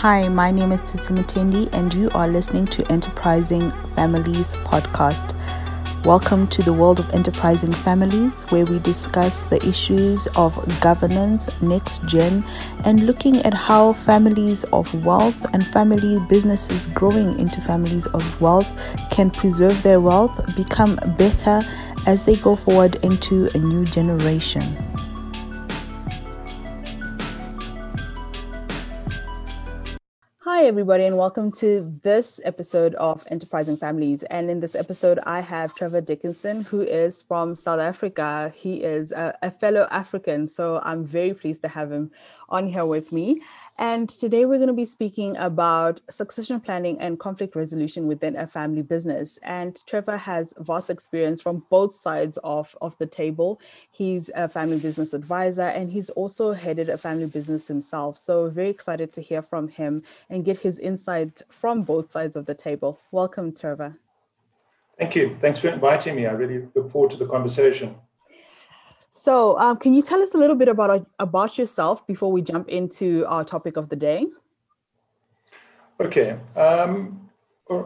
Hi, my name is Titi Mutendi, and you are listening to Enterprising Families Podcast. Welcome to the world of enterprising families, where we discuss the issues of governance, next gen, and looking at how families of wealth and family businesses growing into families of wealth can preserve their wealth, become better as they go forward into a new generation. Everybody, and welcome to this episode of Enterprising Families. And in this episode, I have Trevor Dickinson, who is from South Africa. He is a, a fellow African, so I'm very pleased to have him on here with me. And today we're going to be speaking about succession planning and conflict resolution within a family business. And Trevor has vast experience from both sides of, of the table. He's a family business advisor and he's also headed a family business himself. So, very excited to hear from him and get his insight from both sides of the table. Welcome, Trevor. Thank you. Thanks for inviting me. I really look forward to the conversation. So, um, can you tell us a little bit about uh, about yourself before we jump into our topic of the day? Okay. Um,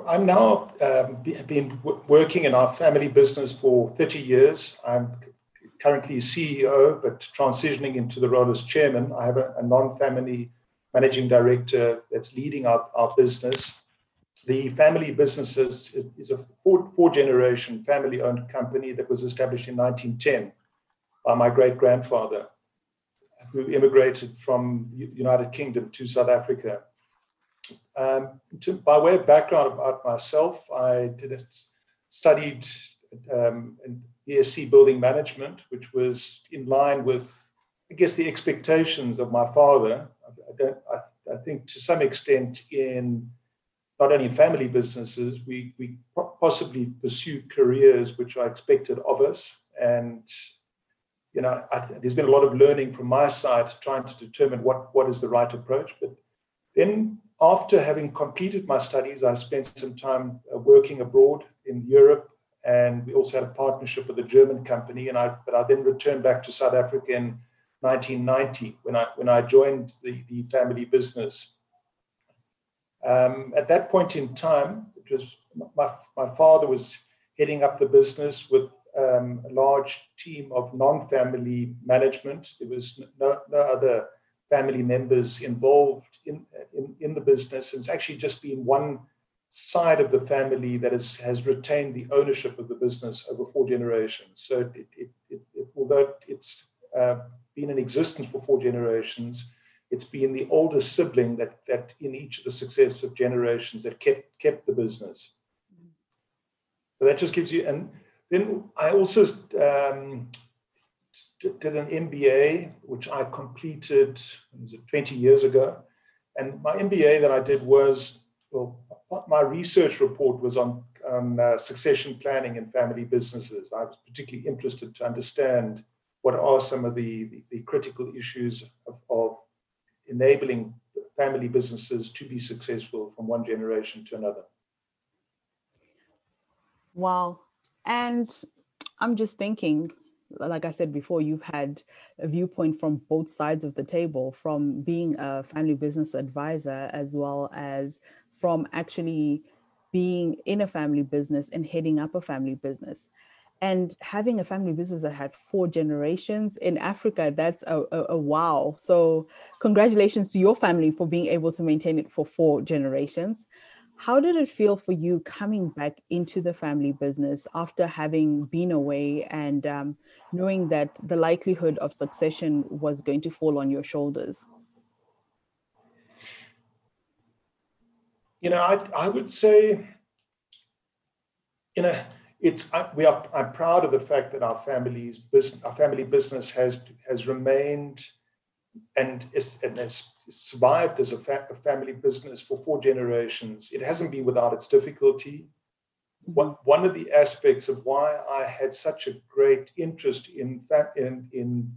I'm now um, been working in our family business for 30 years. I'm currently CEO, but transitioning into the role as chairman. I have a, a non-family managing director that's leading our, our business. The family business is, is a four, four generation family owned company that was established in 1910 by my great grandfather, who immigrated from United Kingdom to South Africa. Um, to, by way of background about myself, I did a, studied um, BSc Building Management, which was in line with, I guess, the expectations of my father. I, I don't. I, I think to some extent in not only family businesses, we, we possibly pursue careers which are expected of us. And you know, there's been a lot of learning from my side trying to determine what, what is the right approach. But then, after having completed my studies, I spent some time uh, working abroad in Europe, and we also had a partnership with a German company. And I, but I then returned back to South Africa in 1990 when I when I joined the, the family business. Um, at that point in time, it was my, my father was heading up the business with um, a large team of non-family management. There was no, no other family members involved in, in, in, the business. And It's actually just been one side of the family that is, has retained the ownership of the business over four generations. So it, it, it, although it's uh, been in existence for four generations, it's been the older sibling that, that in each of the successive generations that kept, kept the business. So that just gives you, and then I also um, did an MBA, which I completed was it, 20 years ago. And my MBA that I did was, well, my research report was on, on uh, succession planning in family businesses. I was particularly interested to understand what are some of the, the, the critical issues of, of enabling family businesses to be successful from one generation to another. Wow, and I'm just thinking, like I said before, you've had a viewpoint from both sides of the table, from being a family business advisor as well as from actually being in a family business and heading up a family business. And having a family business that had four generations in Africa, that's a, a, a wow. So, congratulations to your family for being able to maintain it for four generations. How did it feel for you coming back into the family business after having been away and um, knowing that the likelihood of succession was going to fall on your shoulders? You know, I, I would say, you know, it's I, we are. I'm proud of the fact that our family's business, our family business has has remained and is and has survived as a, fa- a, family business for four generations. It hasn't been without its difficulty. Mm-hmm. One, one of the aspects of why I had such a great interest in, in, in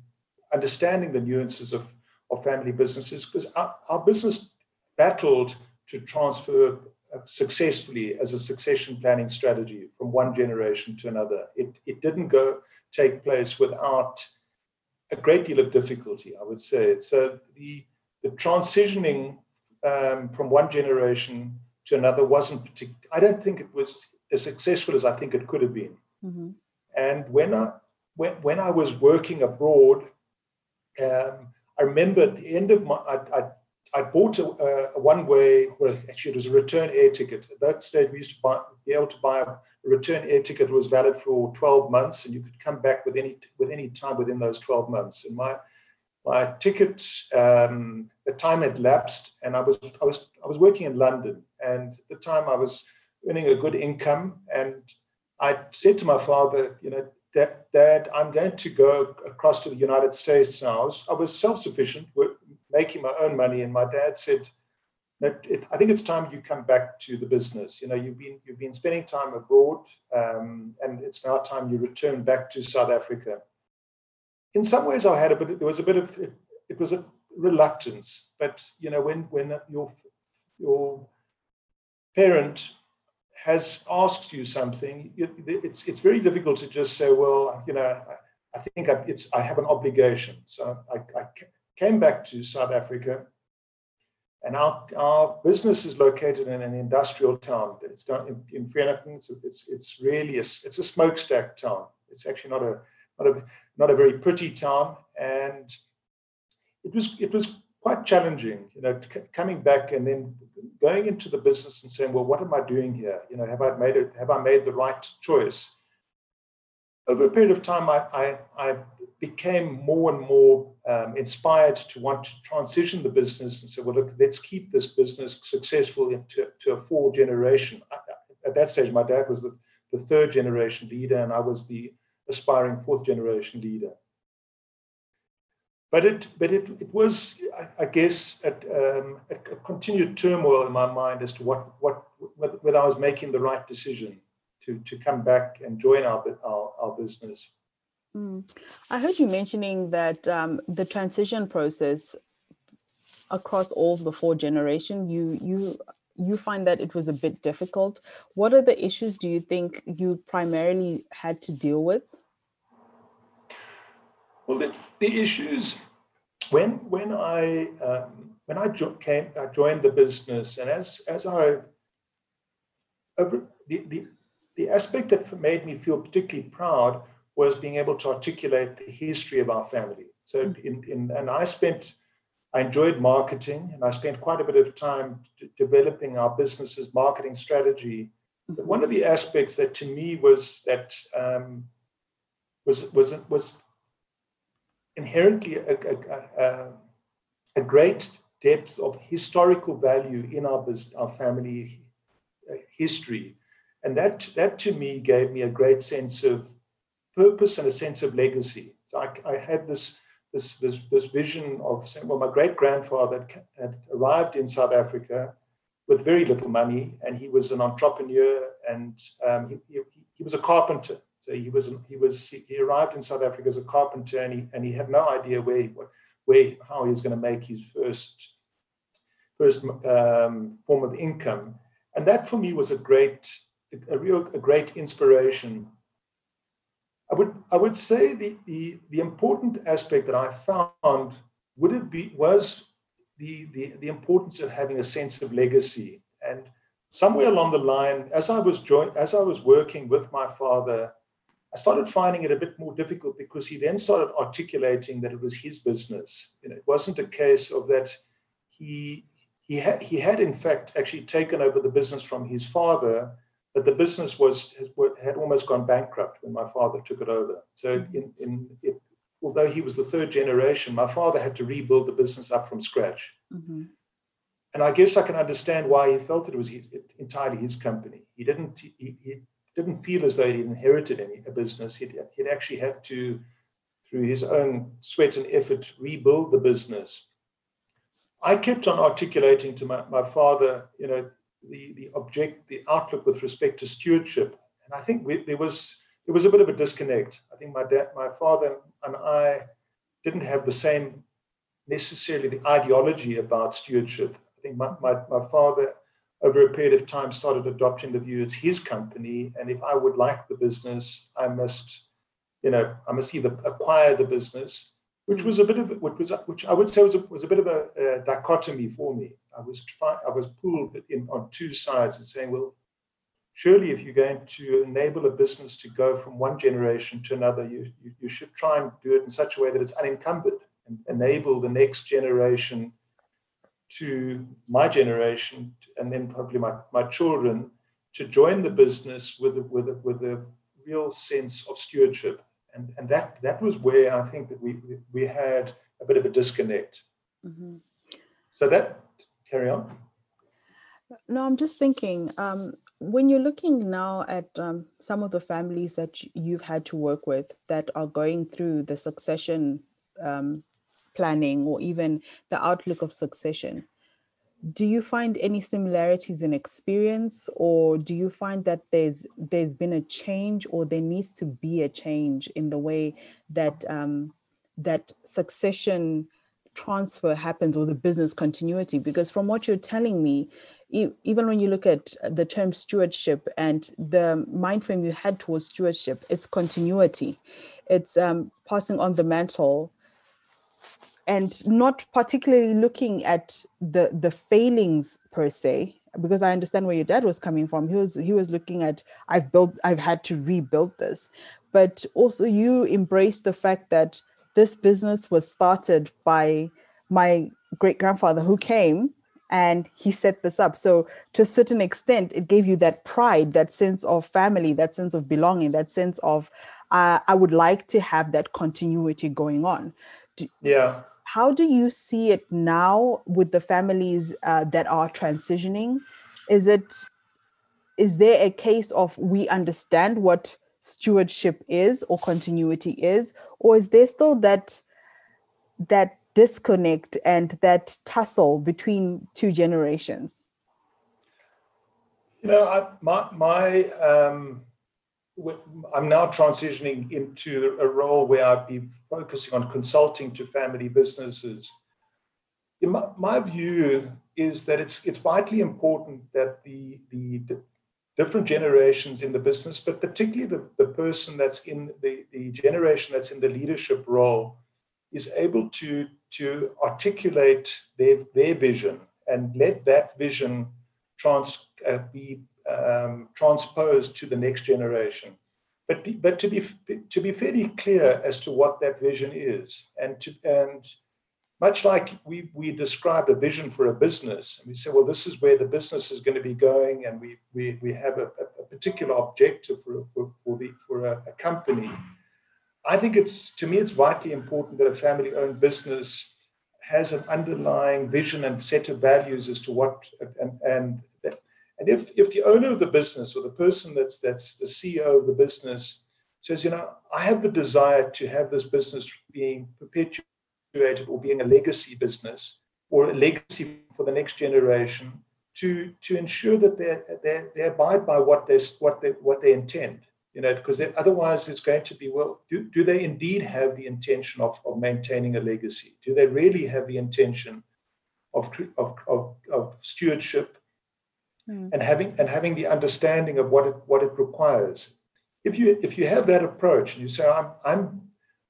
understanding the nuances of, of family businesses, because our, our business battled to transfer uh, successfully as a succession planning strategy from one generation to another. It, it didn't go take place without a great deal of difficulty, I would say. So the, the transitioning um, from one generation to another wasn't particular. I don't think it was as successful as I think it could have been. Mm-hmm. And when I when, when I was working abroad, um, I remember at the end of my I, I, I bought a, a one way. Well, actually, it was a return air ticket. At that stage, we used to buy, be able to buy a return air ticket was valid for 12 months, and you could come back with any with any time within those 12 months. And my my ticket um, the time had lapsed and I was I was I was working in London and at the time I was earning a good income and I said to my father you know dad, dad I'm going to go across to the United States now I was, was self-sufficient making my own money and my dad said it, I think it's time you come back to the business. You know, you've been you've been spending time abroad, um, and it's now time you return back to South Africa in some ways I had a bit, there was a bit of, it, it was a reluctance, but you know, when, when your, your parent has asked you something, it's, it's very difficult to just say, well, you know, I, I think I, it's, I have an obligation. So I, I came back to South Africa and our, our business is located in an industrial town. It's in, in It's, it's, it's really a, it's a smokestack town. It's actually not a, not a not a very pretty town, and it was it was quite challenging, you know, coming back and then going into the business and saying, well, what am I doing here? You know, have I made it? Have I made the right choice? Over a period of time, I, I, I became more and more um, inspired to want to transition the business and say, well, look, let's keep this business successful into to a four generation. At that stage, my dad was the, the third generation leader, and I was the aspiring fourth generation leader. But it, but it, it was, I, I guess, um, a, a continued turmoil in my mind as to what, what, whether I was making the right decision to, to come back and join our, our, our business. Mm. I heard you mentioning that um, the transition process across all the four generation, you you you find that it was a bit difficult. What are the issues do you think you primarily had to deal with? Well, the, the issues when when I um, when I jo- came I joined the business, and as as I over, the, the the aspect that made me feel particularly proud was being able to articulate the history of our family. So, mm. in, in and I spent I enjoyed marketing, and I spent quite a bit of time d- developing our business's marketing strategy. But mm-hmm. one of the aspects that to me was that um, was was was inherently a, a, a, a, great depth of historical value in our business, our family uh, history, and that that to me gave me a great sense of purpose and a sense of legacy. So I, I had this this, this, this vision of saying, well, my great grandfather had arrived in South Africa with very little money, and he was an entrepreneur, and um, he, he, he, was a carpenter. So he was he was he arrived in South Africa as a carpenter, and he and he had no idea where where how he was going to make his first first um, form of income, and that for me was a great a real a great inspiration I would I would say the, the, the important aspect that I found would it be was the, the, the importance of having a sense of legacy. And somewhere along the line, as I was join, as I was working with my father, I started finding it a bit more difficult because he then started articulating that it was his business. You know, it wasn't a case of that he he had he had in fact actually taken over the business from his father but the business was had almost gone bankrupt when my father took it over. So, in, in it, although he was the third generation, my father had to rebuild the business up from scratch. Mm-hmm. And I guess I can understand why he felt it was his, entirely his company. He didn't he, he didn't feel as though he inherited any a business. He'd, he'd actually had to, through his own sweat and effort, rebuild the business. I kept on articulating to my, my father, you know, the, the object, the outlook with respect to stewardship. And I think we, there was there was a bit of a disconnect. I think my dad, my father, and I didn't have the same necessarily the ideology about stewardship. I think my, my, my father, over a period of time, started adopting the view it's his company, and if I would like the business, I must, you know, I must either acquire the business which mm. was a bit of which was which I would say was a, was a bit of a, a dichotomy for me. I was I was pulled in on two sides and saying, well, surely if you're going to enable a business to go from one generation to another, you, you, you should try and do it in such a way that it's unencumbered and enable the next generation to my generation and then probably my, my children to join the business with a, with a, with a real sense of stewardship. And, and that, that was where I think that we, we had a bit of a disconnect. Mm-hmm. So that, carry on. No, I'm just thinking, um, when you're looking now at um, some of the families that you've had to work with that are going through the succession um, planning or even the outlook of succession, do you find any similarities in experience or do you find that there's there's been a change or there needs to be a change in the way that um, that succession transfer happens or the business continuity because from what you're telling me even when you look at the term stewardship and the mind frame you had towards stewardship, it's continuity. It's um, passing on the mantle and not particularly looking at the the failings per se because i understand where your dad was coming from he was he was looking at i've built i've had to rebuild this but also you embrace the fact that this business was started by my great grandfather who came and he set this up. So, to a certain extent, it gave you that pride, that sense of family, that sense of belonging, that sense of, uh, I would like to have that continuity going on. Yeah. How do you see it now with the families uh, that are transitioning? Is it, is there a case of we understand what stewardship is or continuity is, or is there still that that disconnect and that tussle between two generations? You know, I, my, my um, I'm now transitioning into a role where I'd be focusing on consulting to family businesses. In my, my view is that it's it's vitally important that the, the, the different generations in the business, but particularly the, the person that's in the, the generation that's in the leadership role, is able to to articulate their, their vision and let that vision trans, uh, be um, transposed to the next generation. But, be, but to, be, to be fairly clear as to what that vision is, and, to, and much like we, we describe a vision for a business, and we say, well, this is where the business is going to be going, and we, we, we have a, a particular objective for, for, for, the, for a, a company I think it's to me it's vitally important that a family-owned business has an underlying vision and set of values as to what and and and if if the owner of the business or the person that's that's the CEO of the business says, you know, I have the desire to have this business being perpetuated or being a legacy business or a legacy for the next generation to to ensure that they they they abide by what they what they what they intend you know, because otherwise it's going to be, well, do, do they indeed have the intention of, of maintaining a legacy? Do they really have the intention of, of, of, of stewardship mm. and having and having the understanding of what it what it requires? If you if you have that approach and you say, I'm I'm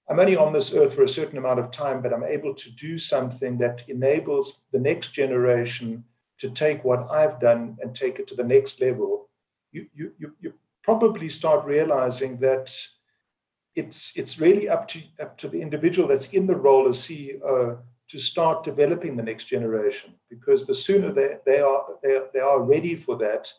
I'm only on this earth for a certain amount of time, but I'm able to do something that enables the next generation to take what I've done and take it to the next level. You, you, you, you probably start realizing that it's it's really up to up to the individual that's in the role as CEO to start developing the next generation because the sooner they, they are they, they are ready for that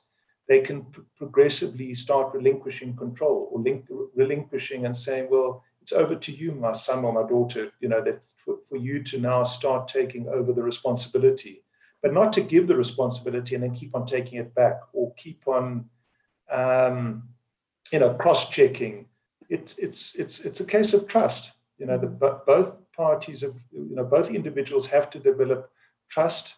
they can progressively start relinquishing control or link, relinquishing and saying well it's over to you my son or my daughter you know that for, for you to now start taking over the responsibility but not to give the responsibility and then keep on taking it back or keep on um, you know, cross-checking. It, it's it's it's a case of trust. You know, the, both parties of you know both individuals have to develop trust.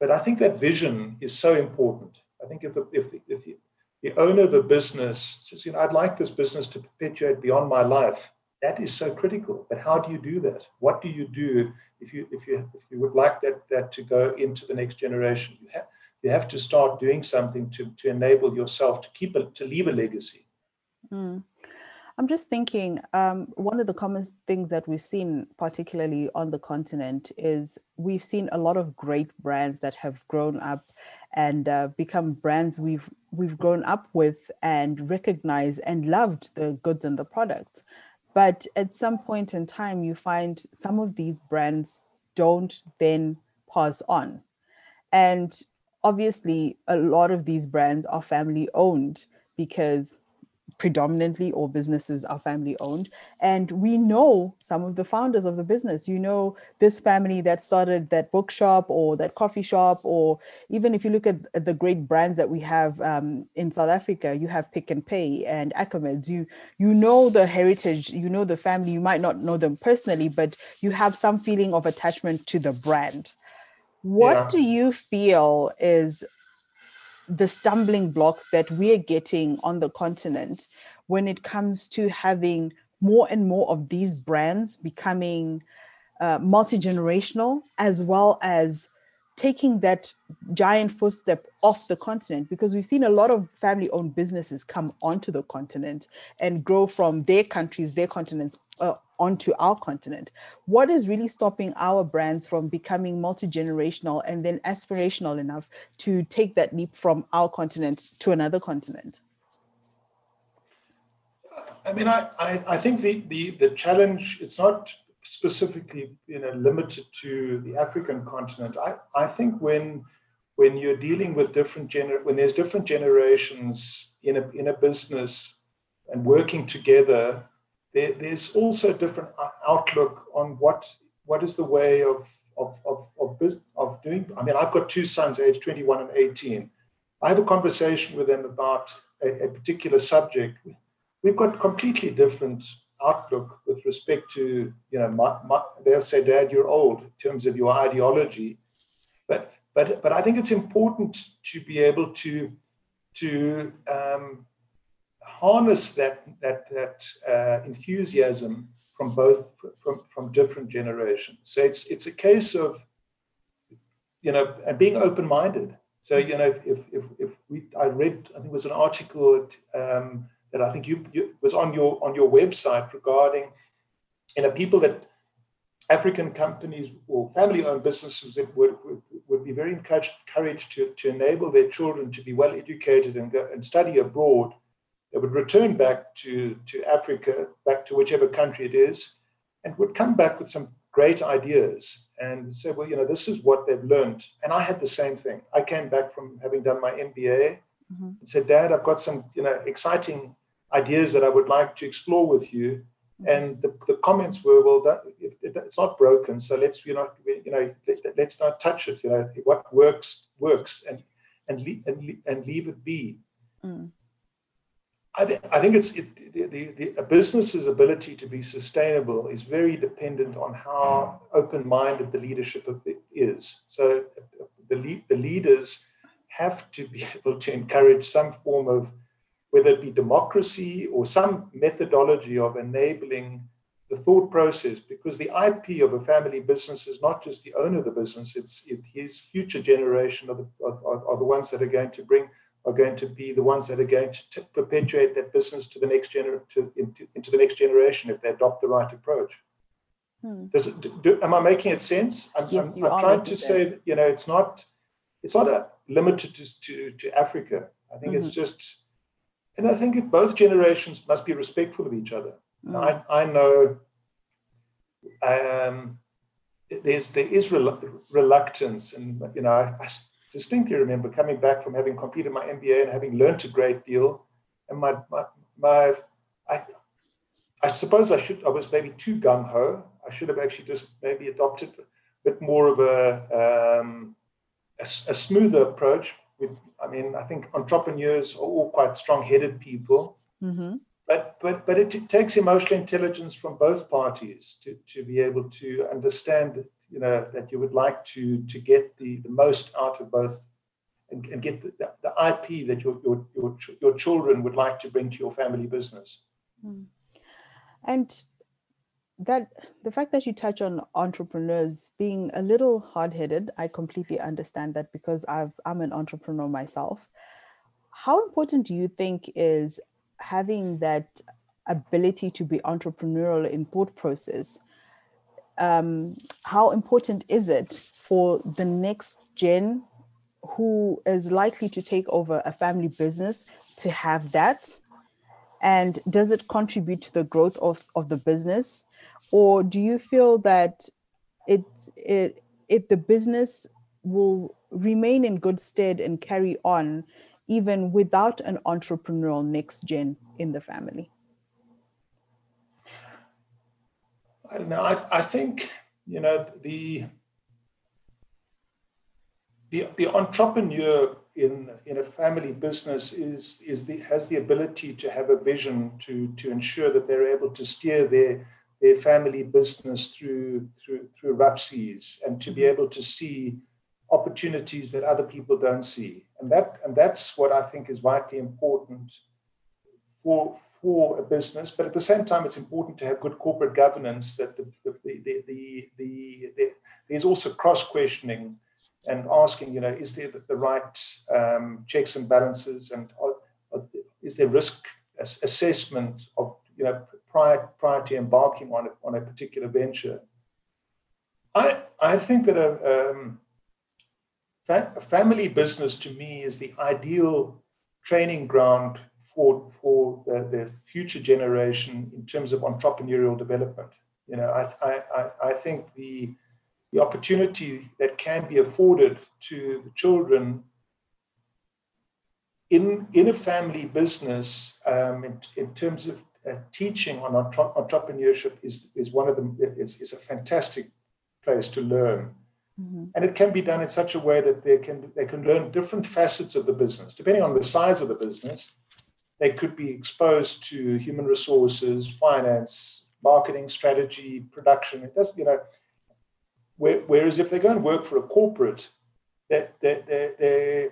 But I think that vision is so important. I think if the, if the, if the, owner of a business says, you know, I'd like this business to perpetuate beyond my life, that is so critical. But how do you do that? What do you do if you if you if you would like that that to go into the next generation? You have, you have to start doing something to, to enable yourself to keep it to leave a legacy mm. I'm just thinking, um, one of the common things that we've seen, particularly on the continent, is we've seen a lot of great brands that have grown up and uh, become brands we've we've grown up with and recognized and loved the goods and the products. But at some point in time, you find some of these brands don't then pass on, and obviously, a lot of these brands are family owned because predominantly all businesses are family owned and we know some of the founders of the business you know this family that started that bookshop or that coffee shop or even if you look at, at the great brands that we have um, in south africa you have Pick n Pay and Ackermans. you you know the heritage you know the family you might not know them personally but you have some feeling of attachment to the brand what yeah. do you feel is the stumbling block that we're getting on the continent when it comes to having more and more of these brands becoming uh, multi generational, as well as taking that giant footstep off the continent because we've seen a lot of family owned businesses come onto the continent and grow from their countries, their continents uh, onto our continent. What is really stopping our brands from becoming multi generational and then aspirational enough to take that leap from our continent to another continent? I mean, I, I, I think the, the, the challenge, it's not specifically you know, limited to the African continent. I, I think when when you're dealing with different gener- when there's different generations in a, in a business and working together, there, there's also a different uh, outlook on what what is the way of of of of, of doing. I mean, I've got two sons, aged 21 and 18. I have a conversation with them about a, a particular subject. We've got completely different outlook with respect to you know my, my, they'll say, "Dad, you're old" in terms of your ideology, but but but I think it's important to be able to to um, harness that that that uh, enthusiasm from both from from different generations. So it's it's a case of you know and being open minded. So you know if if if we I read I think it was an article um, that I think you, you was on your on your website regarding you know people that African companies or family owned businesses that would, would, would be very encouraged, encouraged to, to enable their children to be well educated and, go, and study abroad they would return back to, to Africa, back to whichever country it is, and would come back with some great ideas and say, well, you know, this is what they've learned. And I had the same thing. I came back from having done my MBA mm-hmm. and said, Dad, I've got some, you know, exciting ideas that I would like to explore with you. Mm-hmm. And the, the comments were, well, it, it, it's not broken, so let's, you know, you know, let, us not touch it. You know, what works works, and and and, and leave it be. Mm. I, th- I think it's it, the, the, the, a business's ability to be sustainable is very dependent on how open-minded the leadership is. So the, the leaders have to be able to encourage some form of, whether it be democracy or some methodology of enabling the thought process, because the IP of a family business is not just the owner of the business; it's it, his future generation are the, are, are the ones that are going to bring are going to be the ones that are going to t- perpetuate that business to the next gener- to, into, into, the next generation if they adopt the right approach. Hmm. Does it, do, am I making it sense? I'm, yes, I'm, I'm trying to say that you know it's not it's not a, limited to, to, to Africa. I think mm-hmm. it's just, and I think both generations must be respectful of each other. Mm. I, I know um, there's there is reluctance, and you know I, I distinctly remember coming back from having completed my MBA and having learned a great deal. And my, my, my I, I suppose I should, I was maybe too gung ho. I should have actually just maybe adopted a bit more of a, um, a, a, smoother approach. With, I mean, I think entrepreneurs are all quite strong headed people. Mm-hmm. But, but, but it, it takes emotional intelligence from both parties to, to be able to understand that you know that you would like to to get the, the most out of both and, and get the, the, the IP that your, your your your children would like to bring to your family business. Hmm. And that the fact that you touch on entrepreneurs being a little hard-headed, I completely understand that because I've I'm an entrepreneur myself. How important do you think is having that ability to be entrepreneurial in thought process, um, how important is it for the next gen who is likely to take over a family business to have that? And does it contribute to the growth of, of the business? Or do you feel that it, it, it the business will remain in good stead and carry on even without an entrepreneurial next gen in the family? I don't know. I, I think, you know, the, the, the entrepreneur in, in a family business is, is the, has the ability to have a vision to, to ensure that they're able to steer their, their family business through, through, through rough seas and to be mm-hmm. able to see opportunities that other people don't see. And that and that's what I think is vitally important for for a business. But at the same time, it's important to have good corporate governance. That the the the, the, the, the there's also cross questioning and asking, you know, is there the, right um, checks and balances, and are, are, is there risk assessment of you know prior prior to embarking on a, on a particular venture. I I think that a um, a family business to me is the ideal training ground for, for the, the future generation in terms of entrepreneurial development. You know, I, I, I think the, the opportunity that can be afforded to the children in, in a family business um, in, in terms of uh, teaching on entre- entrepreneurship is, is one of them is, is a fantastic place to learn Mm-hmm. And it can be done in such a way that they can they can learn different facets of the business. Depending on the size of the business, they could be exposed to human resources, finance, marketing, strategy, production. It does, you know. Whereas if they go and work for a corporate, they're, they're, they're,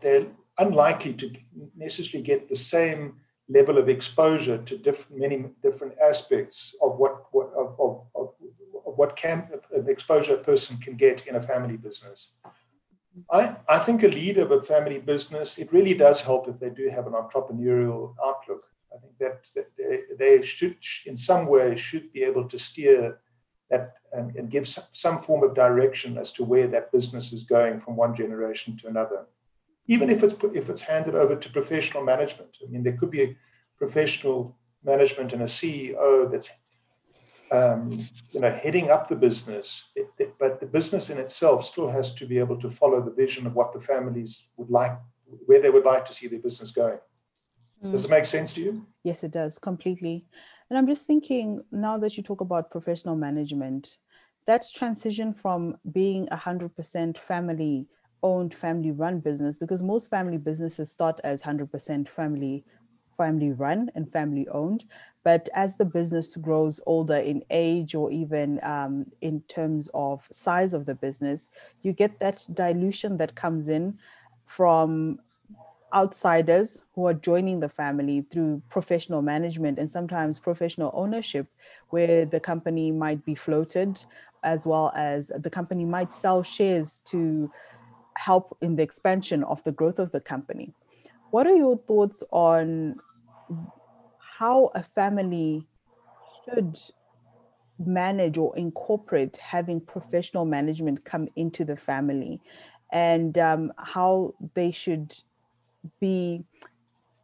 they're, unlikely to necessarily get the same level of exposure to different, many different aspects of what, what of, of, of what can an exposure a person can get in a family business. I, I think a leader of a family business, it really does help if they do have an entrepreneurial outlook. I think that they, they should, in some way, should be able to steer that and, and give some, some form of direction as to where that business is going from one generation to another. Even if it's if it's handed over to professional management, I mean, there could be a professional management and a CEO that's um, you know, heading up the business, it, it, but the business in itself still has to be able to follow the vision of what the families would like, where they would like to see their business going. Mm. Does it make sense to you? Yes, it does completely. And I'm just thinking now that you talk about professional management, that transition from being 100% family owned, family run business, because most family businesses start as 100% family family run and family owned. But as the business grows older in age or even um, in terms of size of the business, you get that dilution that comes in from outsiders who are joining the family through professional management and sometimes professional ownership, where the company might be floated, as well as the company might sell shares to help in the expansion of the growth of the company. What are your thoughts on how a family should manage or incorporate having professional management come into the family and um, how they should be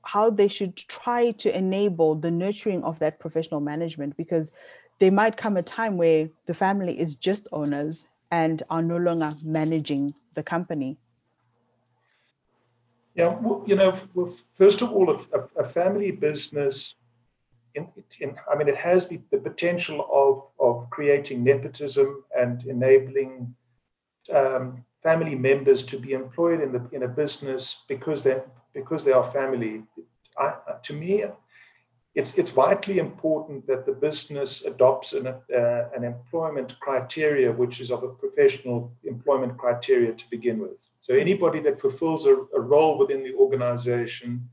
how they should try to enable the nurturing of that professional management because there might come a time where the family is just owners and are no longer managing the company. Yeah, well, you know, first of all, a, a family business, in, in, I mean, it has the, the potential of, of creating nepotism and enabling um, family members to be employed in, the, in a business because they because they are family. I, to me, it's, it's vitally important that the business adopts an, uh, an employment criteria which is of a professional employment criteria to begin with. So anybody that fulfills a, a role within the organization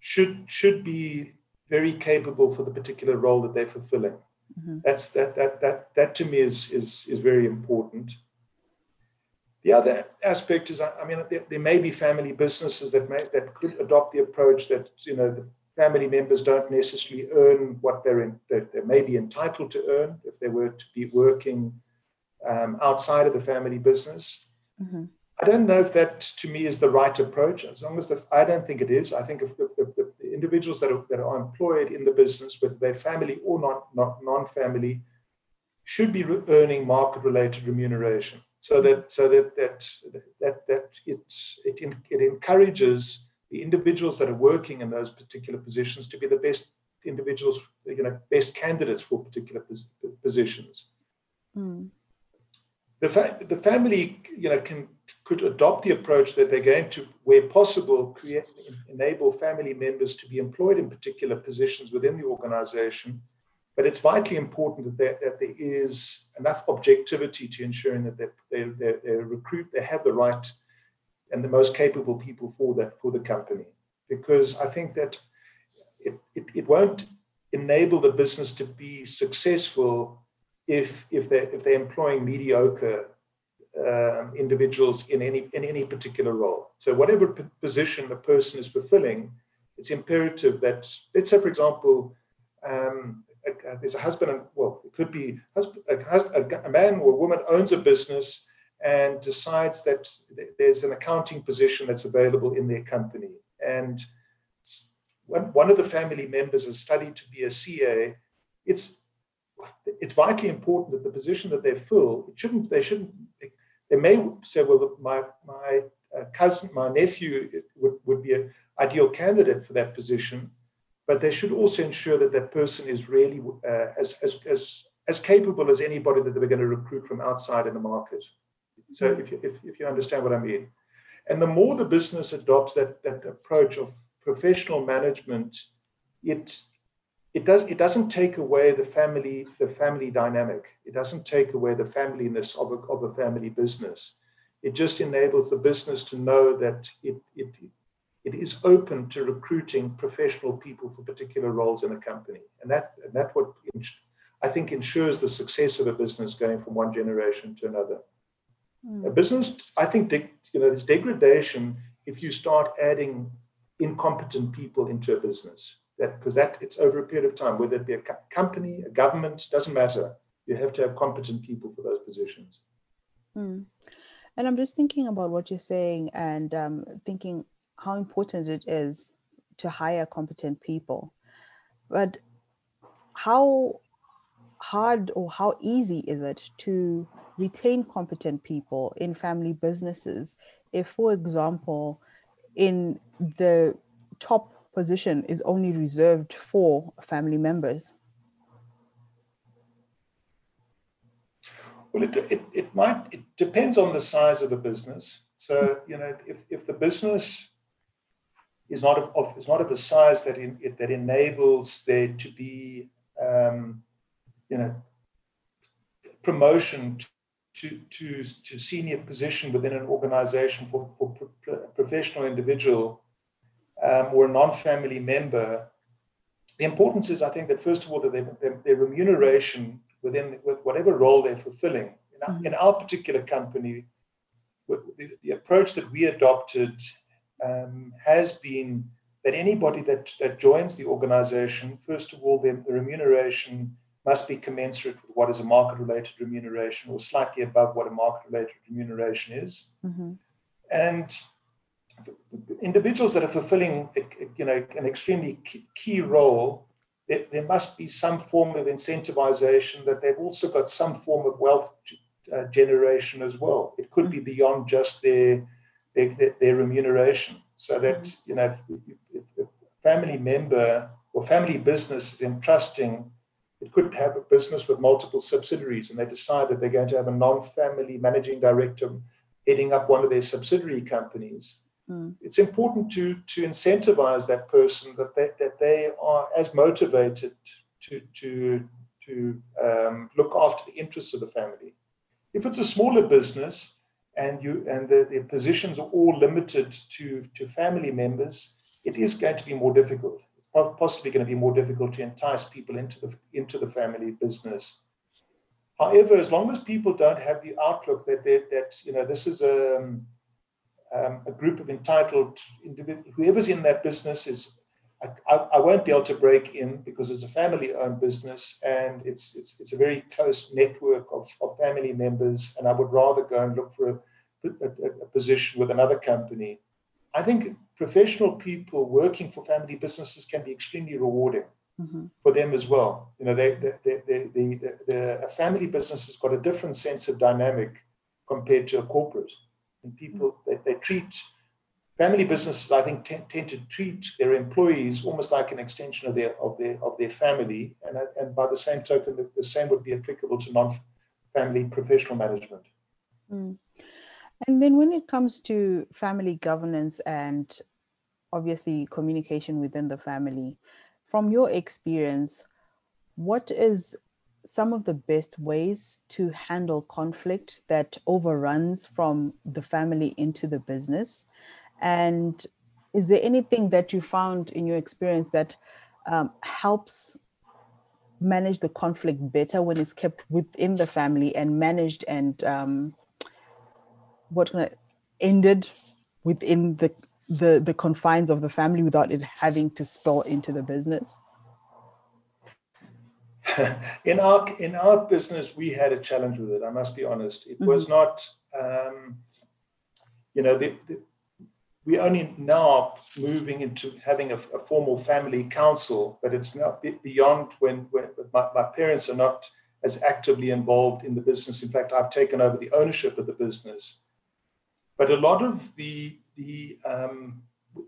should should be very capable for the particular role that they're fulfilling. Mm-hmm. That's that that that that to me is is is very important. The other aspect is, I mean, there, there may be family businesses that may that could adopt the approach that you know the family members don't necessarily earn what they're in, that they may be entitled to earn if they were to be working um, outside of the family business. Mm-hmm. I don't know if that to me is the right approach. As long as the, I don't think it is. I think if the, if the, individuals that are, that are employed in the business, whether they're family or not, not non-family, should be earning market-related remuneration. So that so that that that that it it it encourages the individuals that are working in those particular positions to be the best individuals, you know, best candidates for particular positions. Mm. The, fa- the family, you know, can could adopt the approach that they're going to, where possible, create enable family members to be employed in particular positions within the organization. But it's vitally important that there, that there is enough objectivity to ensuring that they, they, they, they recruit, they have the right and the most capable people for that for the company. Because i think that it, it, it won't enable the business to be successful if if they if they're employing mediocre um, individuals in any in any particular role. So whatever p- position the person is fulfilling it's imperative that let's say for example um, a, there's a husband and well it could be husband, a, a man or a woman owns a business and decides that there's an accounting position that's available in their company. And one of the family members has studied to be a CA. It's it's vitally important that the position that they fill, it shouldn't, they shouldn't, they, they may say, well, my, my uh, cousin, my nephew would, would be an ideal candidate for that position, but they should also ensure that that person is really uh, as, as, as, as capable as anybody that they're going to recruit from outside in the market. So if you, if, if you understand what I mean. And the more the business adopts that, that approach of professional management, it, it, does, it doesn't take away the family, the family dynamic. It doesn't take away the familyness of a, of a family business. It just enables the business to know that it, it, it is open to recruiting professional people for particular roles in a company. And that, and that what I think ensures the success of a business going from one generation to another. Mm. A business, I think, you know, there's degradation if you start adding incompetent people into a business. That because that it's over a period of time, whether it be a company, a government, doesn't matter. You have to have competent people for those positions. Mm. And I'm just thinking about what you're saying and um, thinking how important it is to hire competent people. But how hard or how easy is it to retain competent people in family businesses if, for example, in the top position is only reserved for family members? Well, it, it, it might, it depends on the size of the business. So, you know, if, if the business is not of, is not of a size that, in, it, that enables there to be, um, you know, promotion to, to, to senior position within an organization for, for a professional individual um, or a non-family member, the importance is, I think, that first of all, that their, their, their remuneration within with whatever role they're fulfilling. In our, mm-hmm. in our particular company, the, the, approach that we adopted um, has been that anybody that, that joins the organization, first of all, the, the remuneration must be commensurate with what is a market related remuneration or slightly above what a market related remuneration is. Mm-hmm. And individuals that are fulfilling you know, an extremely key role, there, there must be some form of incentivization that they've also got some form of wealth uh, generation as well. It could be beyond just their, their, their remuneration. So that, mm-hmm. you know, if, if a family member or family business is entrusting it could have a business with multiple subsidiaries and they decide that they're going to have a non-family managing director heading up one of their subsidiary companies mm. it's important to to incentivize that person that they, that they are as motivated to to to um, look after the interests of the family if it's a smaller business and you and the, the positions are all limited to to family members it is going to be more difficult possibly going to be more difficult to entice people into the into the family business. However, as long as people don't have the outlook that that you know this is a um, um, a group of entitled individuals, whoever's in that business is I, I, won't be able to break in because it's a family-owned business and it's it's it's a very close network of, of family members, and I would rather go and look for a, a, a position with another company. I think professional people working for family businesses can be extremely rewarding mm-hmm. for them as well. You know, they, they, they, they, the, a family business has got a different sense of dynamic compared to a corporate, and people mm-hmm. they, they treat family businesses, I think, tend, tend, to treat their employees almost like an extension of their of their of their family, and and by the same token, the, the same would be applicable to non-family professional management. Mm. And then, when it comes to family governance and obviously communication within the family, from your experience, what is some of the best ways to handle conflict that overruns from the family into the business? And is there anything that you found in your experience that um, helps manage the conflict better when it's kept within the family and managed and um, what ended within the, the the confines of the family without it having to spill into the business? in our in our business, we had a challenge with it. I must be honest. It mm-hmm. was not, um, you know, the, the, we only now moving into having a, a, formal family council, but it's not beyond when, when my, my, parents are not as actively involved in the business. In fact, I've taken over the ownership of the business. But a lot of the the um,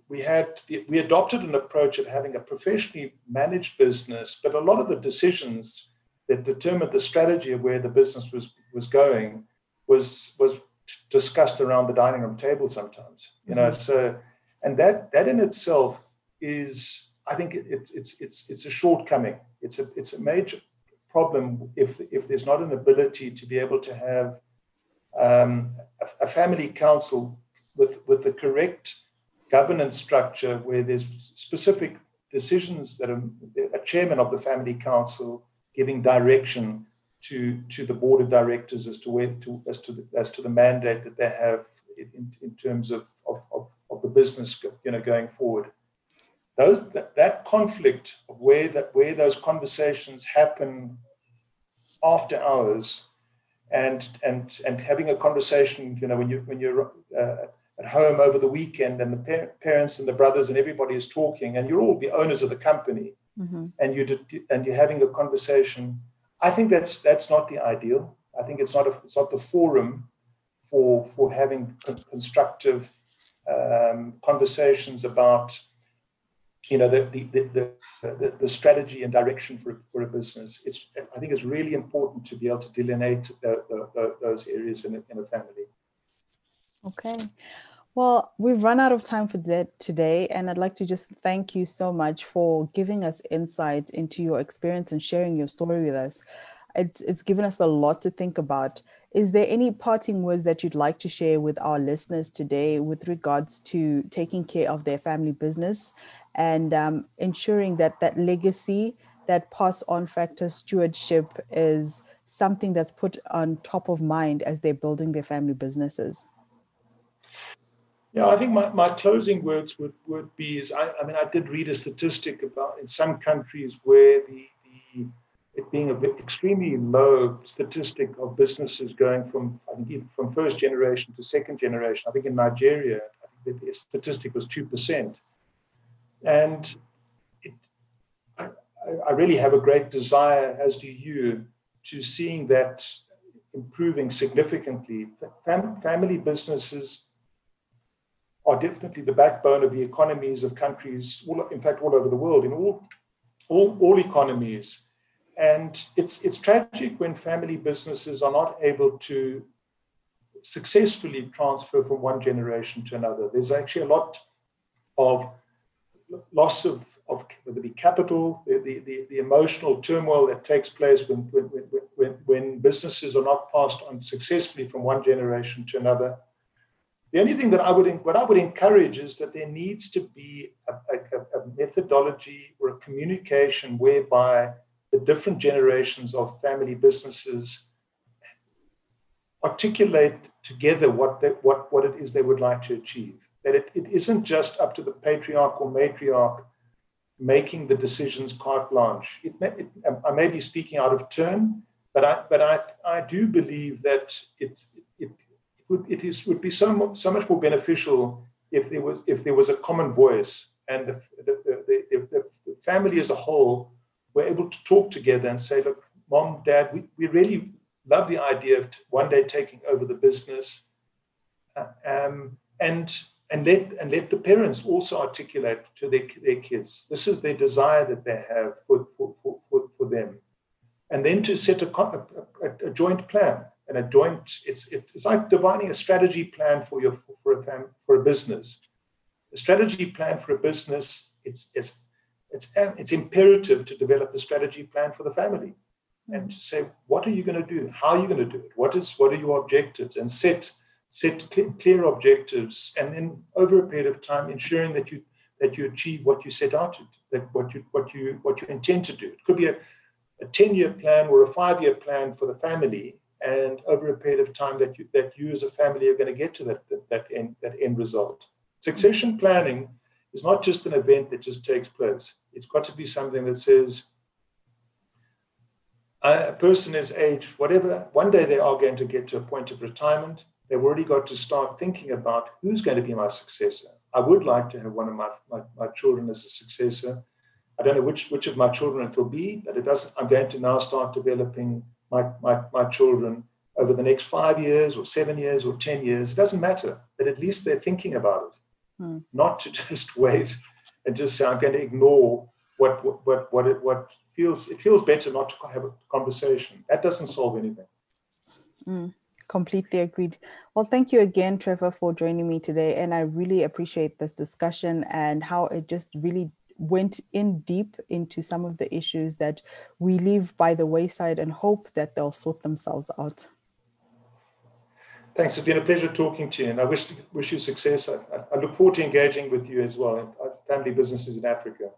we had we adopted an approach of having a professionally managed business, but a lot of the decisions that determined the strategy of where the business was was going was was discussed around the dining room table sometimes you know mm-hmm. so and that that in itself is i think it, it, it's it's it's a shortcoming it's a it's a major problem if if there's not an ability to be able to have um, a, a, family council with with the correct governance structure where there's specific decisions that are a chairman of the family council giving direction to to the board of directors as to where to as to the, as to the mandate that they have in, in terms of, of, of, of the business you know going forward those that, that conflict of where that where those conversations happen after hours and and and having a conversation you know when you when you're uh, at home over the weekend and the parents and the brothers and everybody is talking and you're all the owners of the company mm-hmm. and you and you're having a conversation I think that's that's not the ideal. I think it's not a, it's not the forum for for having constructive um, conversations about you know the the, the the, the, strategy and direction for, for a business. It's I think it's really important to be able to delineate the, those areas in a, in a family. Okay. Well, we've run out of time for today, and I'd like to just thank you so much for giving us insights into your experience and sharing your story with us. It's it's given us a lot to think about. Is there any parting words that you'd like to share with our listeners today with regards to taking care of their family business and um, ensuring that that legacy, that pass on factor stewardship is something that's put on top of mind as they're building their family businesses? Yeah, I think my, my closing words would, would be is I, I mean, I did read a statistic about in some countries where the, the it being an extremely low statistic of businesses going from, I think, from first generation to second generation. I think in Nigeria, I think the statistic was 2%. And it, I, I really have a great desire, as do you, to seeing that improving significantly. Fam- family businesses are definitely the backbone of the economies of countries, all, in fact, all over the world, in all, all, all economies. And it's, it's tragic when family businesses are not able to successfully transfer from one generation to another. There's actually a lot of loss of, of whether it be capital, the, the, the, emotional turmoil that takes place when, when, when, when businesses are not passed on successfully from one generation to another. The only thing that I would what I would encourage is that there needs to be a, a, a methodology or a communication whereby the different generations of family businesses articulate together what they, what what it is they would like to achieve. That it, it isn't just up to the patriarch or matriarch making the decisions carte blanche. It may, it, um, I may be speaking out of turn, but I, but I, I do believe that it's, it, it, would, it is, would be so, so much more beneficial if there was, if there was a common voice and the, the, the, the family as a whole were able to talk together and say, look, mom, dad, we, we really love the idea of one day taking over the business. Uh, um, and and let and let the parents also articulate to their, their kids this is their desire that they have for, for, for, for them and then to set a, a, a, joint plan and a joint it's it's like defining a strategy plan for your for a fam, for a business. A strategy plan for a business it's it's it's it's imperative to develop a strategy plan for the family and to say what are you going to do? How are you going to do it? What is what are your objectives? And set set clear objectives and then over a period of time ensuring that you that you achieve what you set out to that what you what you what you intend to do. It could be a, a 10 year plan or a five year plan for the family and over a period of time that you that you as a family are going to get to that that, that end that end result. Succession planning is not just an event that just takes place. It's got to be something that says a person is age whatever one day they are going to get to a point of retirement. They've already got to start thinking about who's going to be my successor. I would like to have one of my, my, my children as a successor. I don't know which which of my children it will be but it doesn't i'm going to now start developing my, my, my children over the next five years or seven years or 10 years it doesn't matter but at least they're thinking about it hmm. not to just wait and just say i'm going to ignore what what what what it what feels it feels better not to have a conversation. That doesn't solve anything. Mm, completely agreed. Well, thank you again, Trevor, for joining me today. And I really appreciate this discussion and how it just really went in deep into some of the issues that we leave by the wayside and hope that they'll sort themselves out. Thanks. It's been a pleasure talking to you, and I wish wish you success. I, I look forward to engaging with you as well in uh, family businesses in Africa.